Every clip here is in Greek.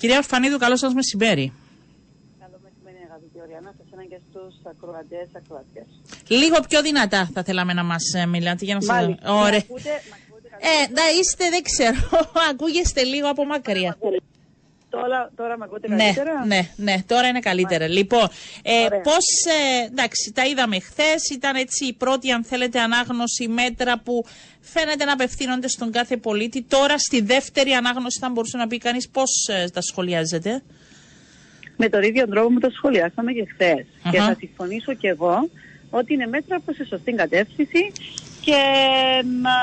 Κυρία Ορφανίδου, καλό σας μεσημέρι. Καλό μεσημέρι, αγαπητή Ωριανά, σε εσένα και στους ακροατές, ακροατές. Λίγο πιο δυνατά θα θέλαμε να μας ε, μιλάτε για να σας... Μάλιστα. Ωραία. Μ' ακούτε, μ' ακούτε Ε, να είστε, δεν ξέρω, ακούγεστε λίγο από μακριά. Τώρα, τώρα με ακούτε Ναι, καλύτερα; ναι, ναι, τώρα είναι καλύτερα. Λοιπόν, ε, Ωραία. πώς, ε, εντάξει, τα είδαμε χθες, ήταν έτσι η πρώτη, αν θέλετε, ανάγνωση μέτρα που φαίνεται να απευθύνονται στον κάθε πολίτη. Τώρα, στη δεύτερη ανάγνωση, θα μπορούσε να πει κανείς πώς ε, τα σχολιάζετε. Με τον ίδιο τρόπο που το σχολιάσαμε και χθες. Και Αχα. θα συμφωνήσω και εγώ ότι είναι μέτρα προς τη σωστή κατεύθυνση και μα,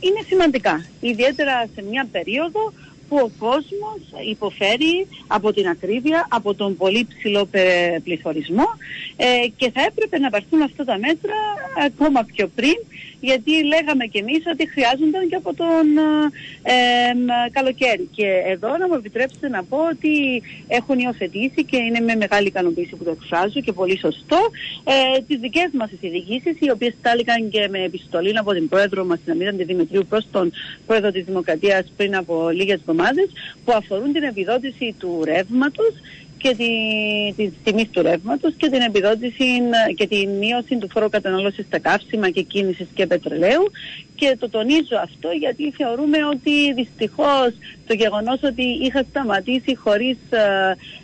είναι σημαντικά. Ιδιαίτερα σε μια περίοδο που ο κόσμος υποφέρει από την ακρίβεια, από τον πολύ ψηλό πε- πληθωρισμό ε, και θα έπρεπε να πάρθουν αυτά τα μέτρα ακόμα πιο πριν γιατί λέγαμε κι εμείς ότι χρειάζονταν και από τον ε, ε, καλοκαίρι. Και εδώ να μου επιτρέψετε να πω ότι έχουν υιοθετήσει και είναι με μεγάλη ικανοποίηση που το εκφράζω και πολύ σωστό ε, τις δικές μας τις ειδικήσεις οι οποίες στάληκαν και με επιστολή από την πρόεδρο μας την Αμήρα Δημητρίου προς τον πρόεδρο της Δημοκρατίας πριν από λίγες εβδομάδες που αφορούν την επιδότηση του ρεύματος και τη, της τιμής του ρεύματος και την επιδότηση ε, και τη μείωση του φόρου κατανάλωσης στα καύσιμα και κίνησης και πετρελαίου. Και το τονίζω αυτό γιατί θεωρούμε ότι δυστυχώς το γεγονός ότι είχα σταματήσει χωρίς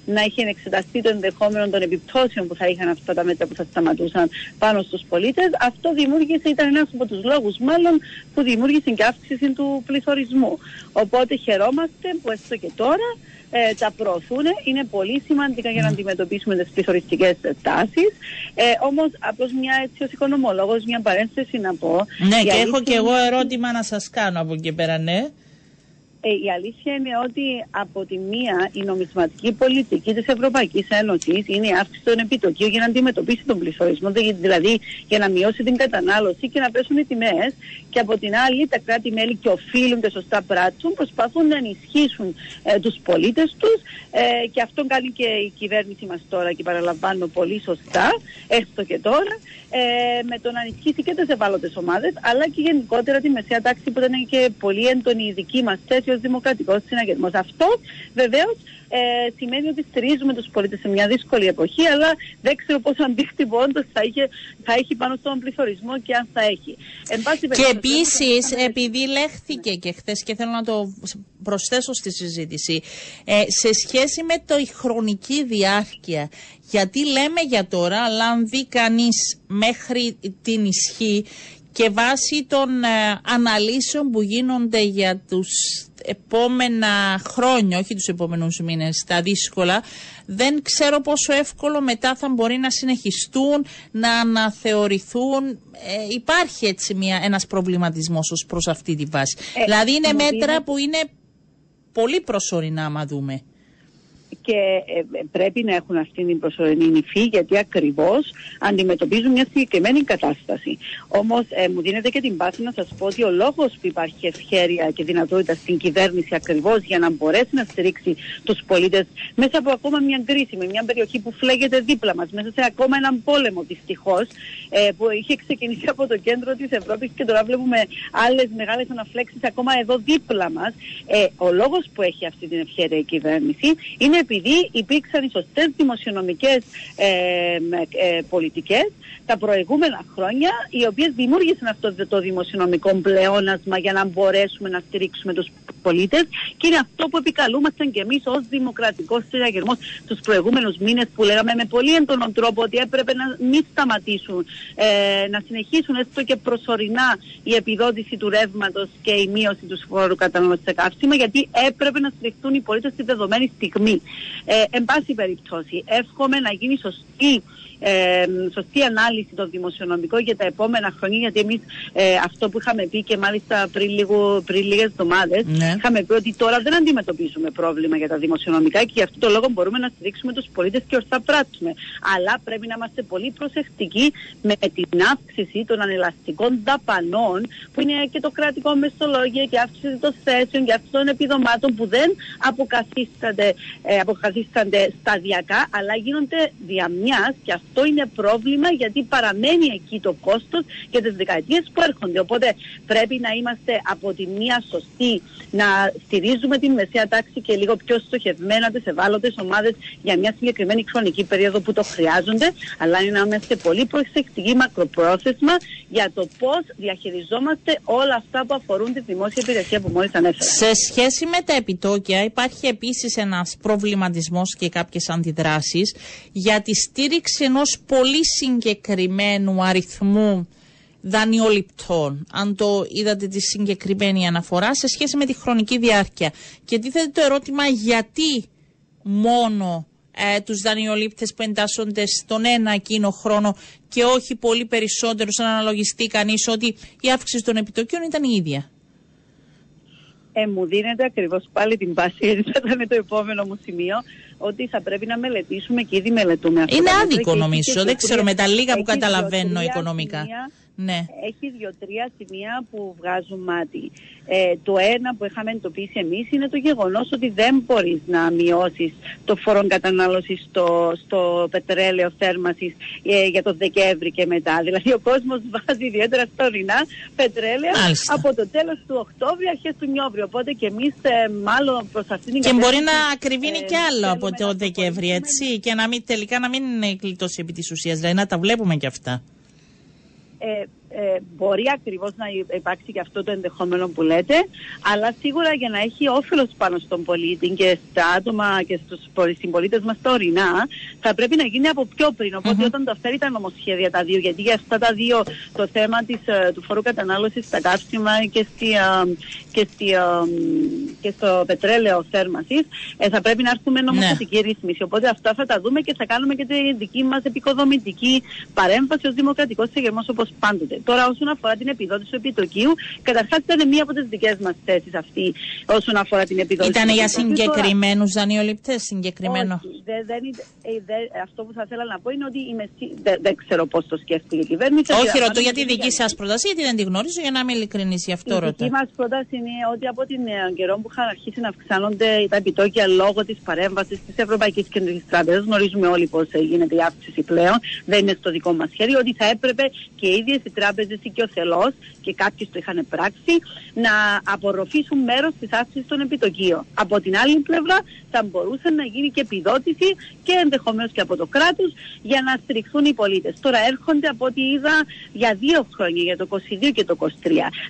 να είχε εξεταστεί το ενδεχόμενο των επιπτώσεων που θα είχαν αυτά τα μέτρα που θα σταματούσαν πάνω στους πολίτες, αυτό δημιούργησε, ήταν ένας από τους λόγους μάλλον που δημιούργησε και αύξηση του πληθωρισμού. Οπότε χαιρόμαστε που έστω και τώρα ε, τα προωθούν. Είναι πολύ σημαντικά για να αντιμετωπίσουμε τις πληθωριστικές τάσεις. Ε, Όμως, απλώς μια έτσι ως οικονομολόγος, μια παρένθεση να πω. Ναι, η και αλήθεια έχω και είναι- εγώ ερώτημα να σας κάνω από εκεί πέρα, ναι. Ε, η αλήθεια είναι ότι από τη μία η νομισματική πολιτική της Ευρωπαϊκής Ένωσης είναι η αύξηση των επιτοκίων για να αντιμετωπίσει τον πληθωρισμό, δη- δηλαδή για να μειώσει την κατανάλωση και να πέσουν οι τιμές. Και από την άλλη τα κράτη-μέλη και οφείλουν και σωστά πράττουν προσπαθούν να ενισχύσουν ε, τους πολίτες τους. Ε, και αυτό κάνει και η κυβέρνηση μας τώρα και παραλαμβάνω πολύ σωστά, έστω και τώρα, ε, με το να ενισχύσει και τις ευάλωτες ομάδες αλλά και γενικότερα τη μεσαία τάξη που ήταν και πολύ έντονη η δική μας θέση ως δημοκρατικός συναγερμός. Αυτό βεβαίως ε, σημαίνει ότι στηρίζουμε τους πολίτες σε μια δύσκολη εποχή αλλά δεν ξέρω πόσο αντίκτυπο όντως θα, είχε, θα έχει πάνω στον πληθωρισμό και αν θα έχει. Εν πάση Και περιπτώσει, επίσης, θα- επειδή λέχθηκε και χθες και θέλω να το προσθέσω στη συζήτηση, ε, σε σχέση με το η χρονική διάρκεια, γιατί λέμε για τώρα, αλλά αν δει κανείς μέχρι την ισχύ και βάσει των ε, αναλύσεων που γίνονται για τους επόμενα χρόνια, όχι τους επόμενους μήνες, τα δύσκολα, δεν ξέρω πόσο εύκολο μετά θα μπορεί να συνεχιστούν, να αναθεωρηθούν. Ε, υπάρχει έτσι μια, ένας προβληματισμός ως προς αυτή τη βάση. Ε, δηλαδή είναι μου μέτρα δίνει- που είναι πολύ προσωρινά, άμα δούμε. Και ε, πρέπει να έχουν αυτή την προσωρινή υφή γιατί ακριβώς αντιμετωπίζουν μια συγκεκριμένη κατάσταση. Όμως ε, μου δίνετε και την πάση να σας πω ότι ο λόγος που υπάρχει ευχέρεια και δυνατότητα στην κυβέρνηση ακριβώς για να μπορέσει να στηρίξει τους πολίτες μέσα από ακόμα μια κρίση, με μια περιοχή που φλέγεται δίπλα μας, μέσα σε ακόμα έναν πόλεμο δυστυχώς ε, που είχε ξεκινήσει από το κέντρο της Ευρώπης και τώρα βλέπουμε άλλες μεγάλες αναφλέξεις ακόμα εδώ δίπλα μας. Ε, ο λόγος που έχει αυτή την ευχαίρεια η κυβέρνηση είναι επειδή υπήρξαν οι σωστές δημοσιονομικές ε, ε, πολιτικές τα προηγούμενα χρόνια οι οποίες δημιούργησαν αυτό το δημοσιονομικό πλεόνασμα για να μπορέσουμε να στηρίξουμε τους πολίτες και είναι αυτό που επικαλούμασταν και εμείς ως δημοκρατικός συναγερμός τους προηγούμενους μήνες που λέγαμε με πολύ έντονο τρόπο ότι έπρεπε να μην σταματήσουν ε, να συνεχίσουν έστω και προσωρινά η επιδότηση του ρεύματος και η μείωση του φόρου κατανάλωσης σε καύσιμα γιατί έπρεπε να στηριχτούν οι πολίτες στη δεδομένη στιγμή. Ε, εν πάση περιπτώσει, εύχομαι να γίνει σωστή ε, σωστή ανάλυση των δημοσιονομικών για τα επόμενα χρόνια γιατί εμείς ε, αυτό που είχαμε πει και μάλιστα πριν, λίγο, πριν λίγες εβδομάδες Ναι. είχαμε πει ότι τώρα δεν αντιμετωπίζουμε πρόβλημα για τα δημοσιονομικά και γι' αυτό το λόγο μπορούμε να στηρίξουμε τους πολίτες και ορθά πράττουμε. Αλλά πρέπει να είμαστε πολύ προσεκτικοί με την αύξηση των ανελαστικών δαπανών που είναι και το κρατικό μεσολόγιο και αύξηση των θέσεων και αύξηση των επιδομάτων που δεν αποκαθίστανται, ε, αποκαθίστανται σταδιακά αλλά γίνονται διαμιάς και αυτό είναι πρόβλημα γιατί παραμένει εκεί το κόστος για τις δεκαετίες που έρχονται. Οπότε πρέπει να είμαστε από τη μία σωστοί, να να στηρίζουμε την μεσαία τάξη και λίγο πιο στοχευμένα τις ευάλωτες ομάδες για μια συγκεκριμένη χρονική περίοδο που το χρειάζονται, αλλά είναι να είμαστε πολύ προσεκτικοί μακροπρόθεσμα για το πώς διαχειριζόμαστε όλα αυτά που αφορούν τη δημόσια υπηρεσία που μόλις ανέφερα. Σε σχέση με τα επιτόκια, υπάρχει επίσης ένας προβληματισμό και κάποιες αντιδράσεις για τη στήριξη ενός πολύ συγκεκριμένου αριθμού δανειοληπτών, αν το είδατε τη συγκεκριμένη αναφορά, σε σχέση με τη χρονική διάρκεια. Και τίθεται το ερώτημα γιατί μόνο ε, τους δανειολήπτες που εντάσσονται στον ένα εκείνο χρόνο και όχι πολύ περισσότερους αν αναλογιστεί κανείς ότι η αύξηση των επιτοκίων ήταν η ίδια. Ε, μου δίνεται ακριβώς πάλι την πάση, γιατί θα ήταν το επόμενο μου σημείο, ότι θα πρέπει να μελετήσουμε και ήδη μελετούμε αυτό. Είναι άδικο νομίζω, δεν ξέρω με τα λίγα που καταλαβαίνω οικονομικά. Ναι. Έχει δύο-τρία σημεία που βγάζουν μάτι. Ε, το ένα που είχαμε εντοπίσει εμείς είναι το γεγονός ότι δεν μπορείς να μειώσεις το φόρο κατανάλωσης στο, στο πετρέλαιο θέρμανσης ε, για το Δεκέμβρη και μετά. Δηλαδή, ο κόσμος βάζει ιδιαίτερα στα ορεινά πετρέλαια από το τέλος του Οκτώβρη, αρχές του Νιόβρη. Οπότε και εμείς, ε, μάλλον προς αυτήν την Και μπορεί να ακριβίνει ε, κι άλλο από το Δεκέμβρη, έτσι. Και να μην, τελικά να μην είναι κλειτώσει επί της ουσίας. Δηλαδή, να τα βλέπουμε κι αυτά ε, ε, μπορεί ακριβώς να υπάρξει και αυτό το ενδεχόμενο που λέτε, αλλά σίγουρα για να έχει όφελος πάνω στον πολίτη και στα άτομα και στους συμπολίτε μας τωρινά, θα πρέπει να γίνει από πιο πριν. όταν το φέρει τα νομοσχέδια τα δύο, γιατί για αυτά τα δύο το θέμα της, ε, του φόρου κατανάλωσης στα καύσιμα και, στη, ε, και, στη, ε, και στο πετρέλαιο θέρμανσης, θα πρέπει να έρθουμε νομοθετική ναι. ρύθμιση. Οπότε αυτά θα τα δούμε και θα κάνουμε και τη δική μας επικοδομητική παρέμβαση ως δημοκρατικός εγερμό όπως πάντοτε. Τώρα, όσον αφορά την επιδότηση του επιτοκίου, καταρχάς ήταν μία από τις δικές μας θέσεις αυτή όσον αφορά την επιδότηση. Ήταν για συγκεκριμένους δανειοληπτές, συγκεκριμένο. Όχι, δε, δεν, ε, αυτό που θα ήθελα να πω είναι ότι είμαι, δε, δεν ξέρω πώς το σκέφτηκε η κυβέρνηση. Όχι, ρωτώ για τη δική σας πρόταση, γιατί δεν τη γνωρίζω, για να είμαι ειλικρινής γι' αυτό ρωτώ. Η δική μας πρόταση είναι ότι από την ε, καιρό που είχαν αρχίσει να αυξάνονται τα επιτόκια λόγω της παρέμβασης της Ευρωπαϊκής Κεντρικής Τράπεζας, γνωρίζουμε όλοι πώς γίνεται η αύξηση πλέον, δεν είναι στο δικό μας χέρι, ότι θα έπρεπε και οι ίδιες οι τράπεζες και ο θελός και κάποιοι το είχαν πράξει να απορροφήσουν μέρος της αύξησης των επιτοκίων. Από την άλλη πλευρά θα μπορούσε να γίνει και επιδότηση και ενδεχομένως και από το κράτος για να στηριχθούν οι πολίτες. Τώρα έρχονται από ό,τι είδα για δύο χρόνια, για το 22 και το 23.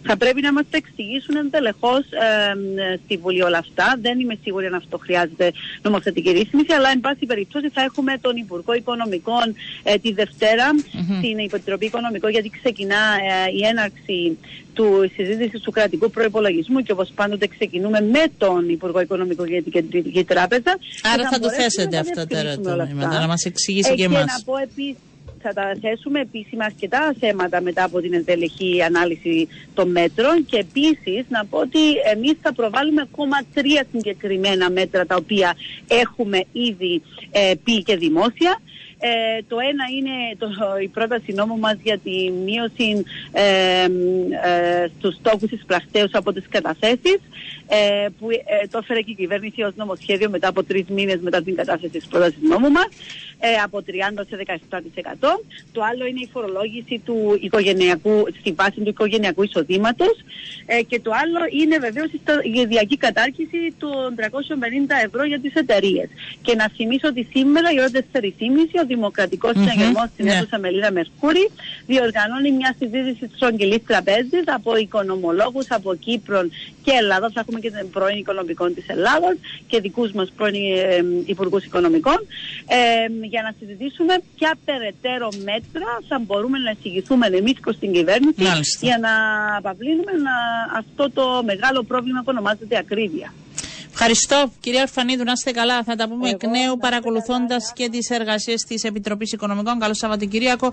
Θα πρέπει να μας τα εξηγήσουν εντελεχώς ε, στη Βουλή όλα αυτά. Δεν είμαι σίγουρη αν αυτό χρειάζεται νομοθετική ρύθμιση, αλλά εν πάση περιπτώσει θα έχουμε τον Υπουργό Οικονομικών ε, τη Δευτέρα mm-hmm. στην Επιτροπή Οικονομικών, γιατί ξεκινά ε, η έναρξη του συζήτηση του κρατικού προπολογισμού και όπως πάντοτε ξεκινούμε με τον Υπουργό Οικονομικών για την Κεντρική Τράπεζα. Άρα θα το θέσετε αυτά τα ερωτήματα, να μας εξηγήσει ε, και εμά. Και να πω επίσης θα τα θέσουμε επίσημα αρκετά θέματα μετά από την εντελεχή ανάλυση των μέτρων και επίσης να πω ότι εμείς θα προβάλλουμε ακόμα τρία συγκεκριμένα μέτρα τα οποία έχουμε ήδη ε, πει και δημόσια. Ε, το ένα είναι το, η πρόταση νόμου μας για τη μείωση ε, ε, στους στόχους της πρακτέως από τις καταθέσεις ε, που ε, το έφερε και η κυβέρνηση ως νομοσχέδιο μετά από τρεις μήνες μετά την κατάθεση της πρότασης νόμου μας ε, από 30% σε 17%. Το άλλο είναι η φορολόγηση του οικογενειακού, στη βάση του οικογενειακού εισοδήματος ε, και το άλλο είναι βεβαίως η διακή κατάρχηση των 350 ευρώ για τις εταιρείες. Και να θυμίσω ότι σήμερα η ώρα 4.30 ο Δημοκρατικός mm-hmm. Συναγερμός στην yeah. Ναι. αίθουσα Μελίδα Μερκούρη διοργανώνει μια συζήτηση της Ογγελής Τραπέζης από οικονομολόγους από Κύπρο και Ελλάδας. Θα έχουμε και την πρώην οικονομικών της Ελλάδας και δικούς μας πρώην ε, υπουργούς οικονομικών ε, για να συζητήσουμε ποια περαιτέρω μέτρα θα μπορούμε να εισηγηθούμε εμείς προς την κυβέρνηση για να απαυλύνουμε αυτό το μεγάλο πρόβλημα που ονομάζεται ακρίβεια. Ευχαριστώ. Κυρία Ορφανίδου, να είστε καλά. Θα τα πούμε εκ νέου παρακολουθώντας και τις εργασίες της Επιτροπής Οικονομικών. Καλό Σαββατοκύριακο.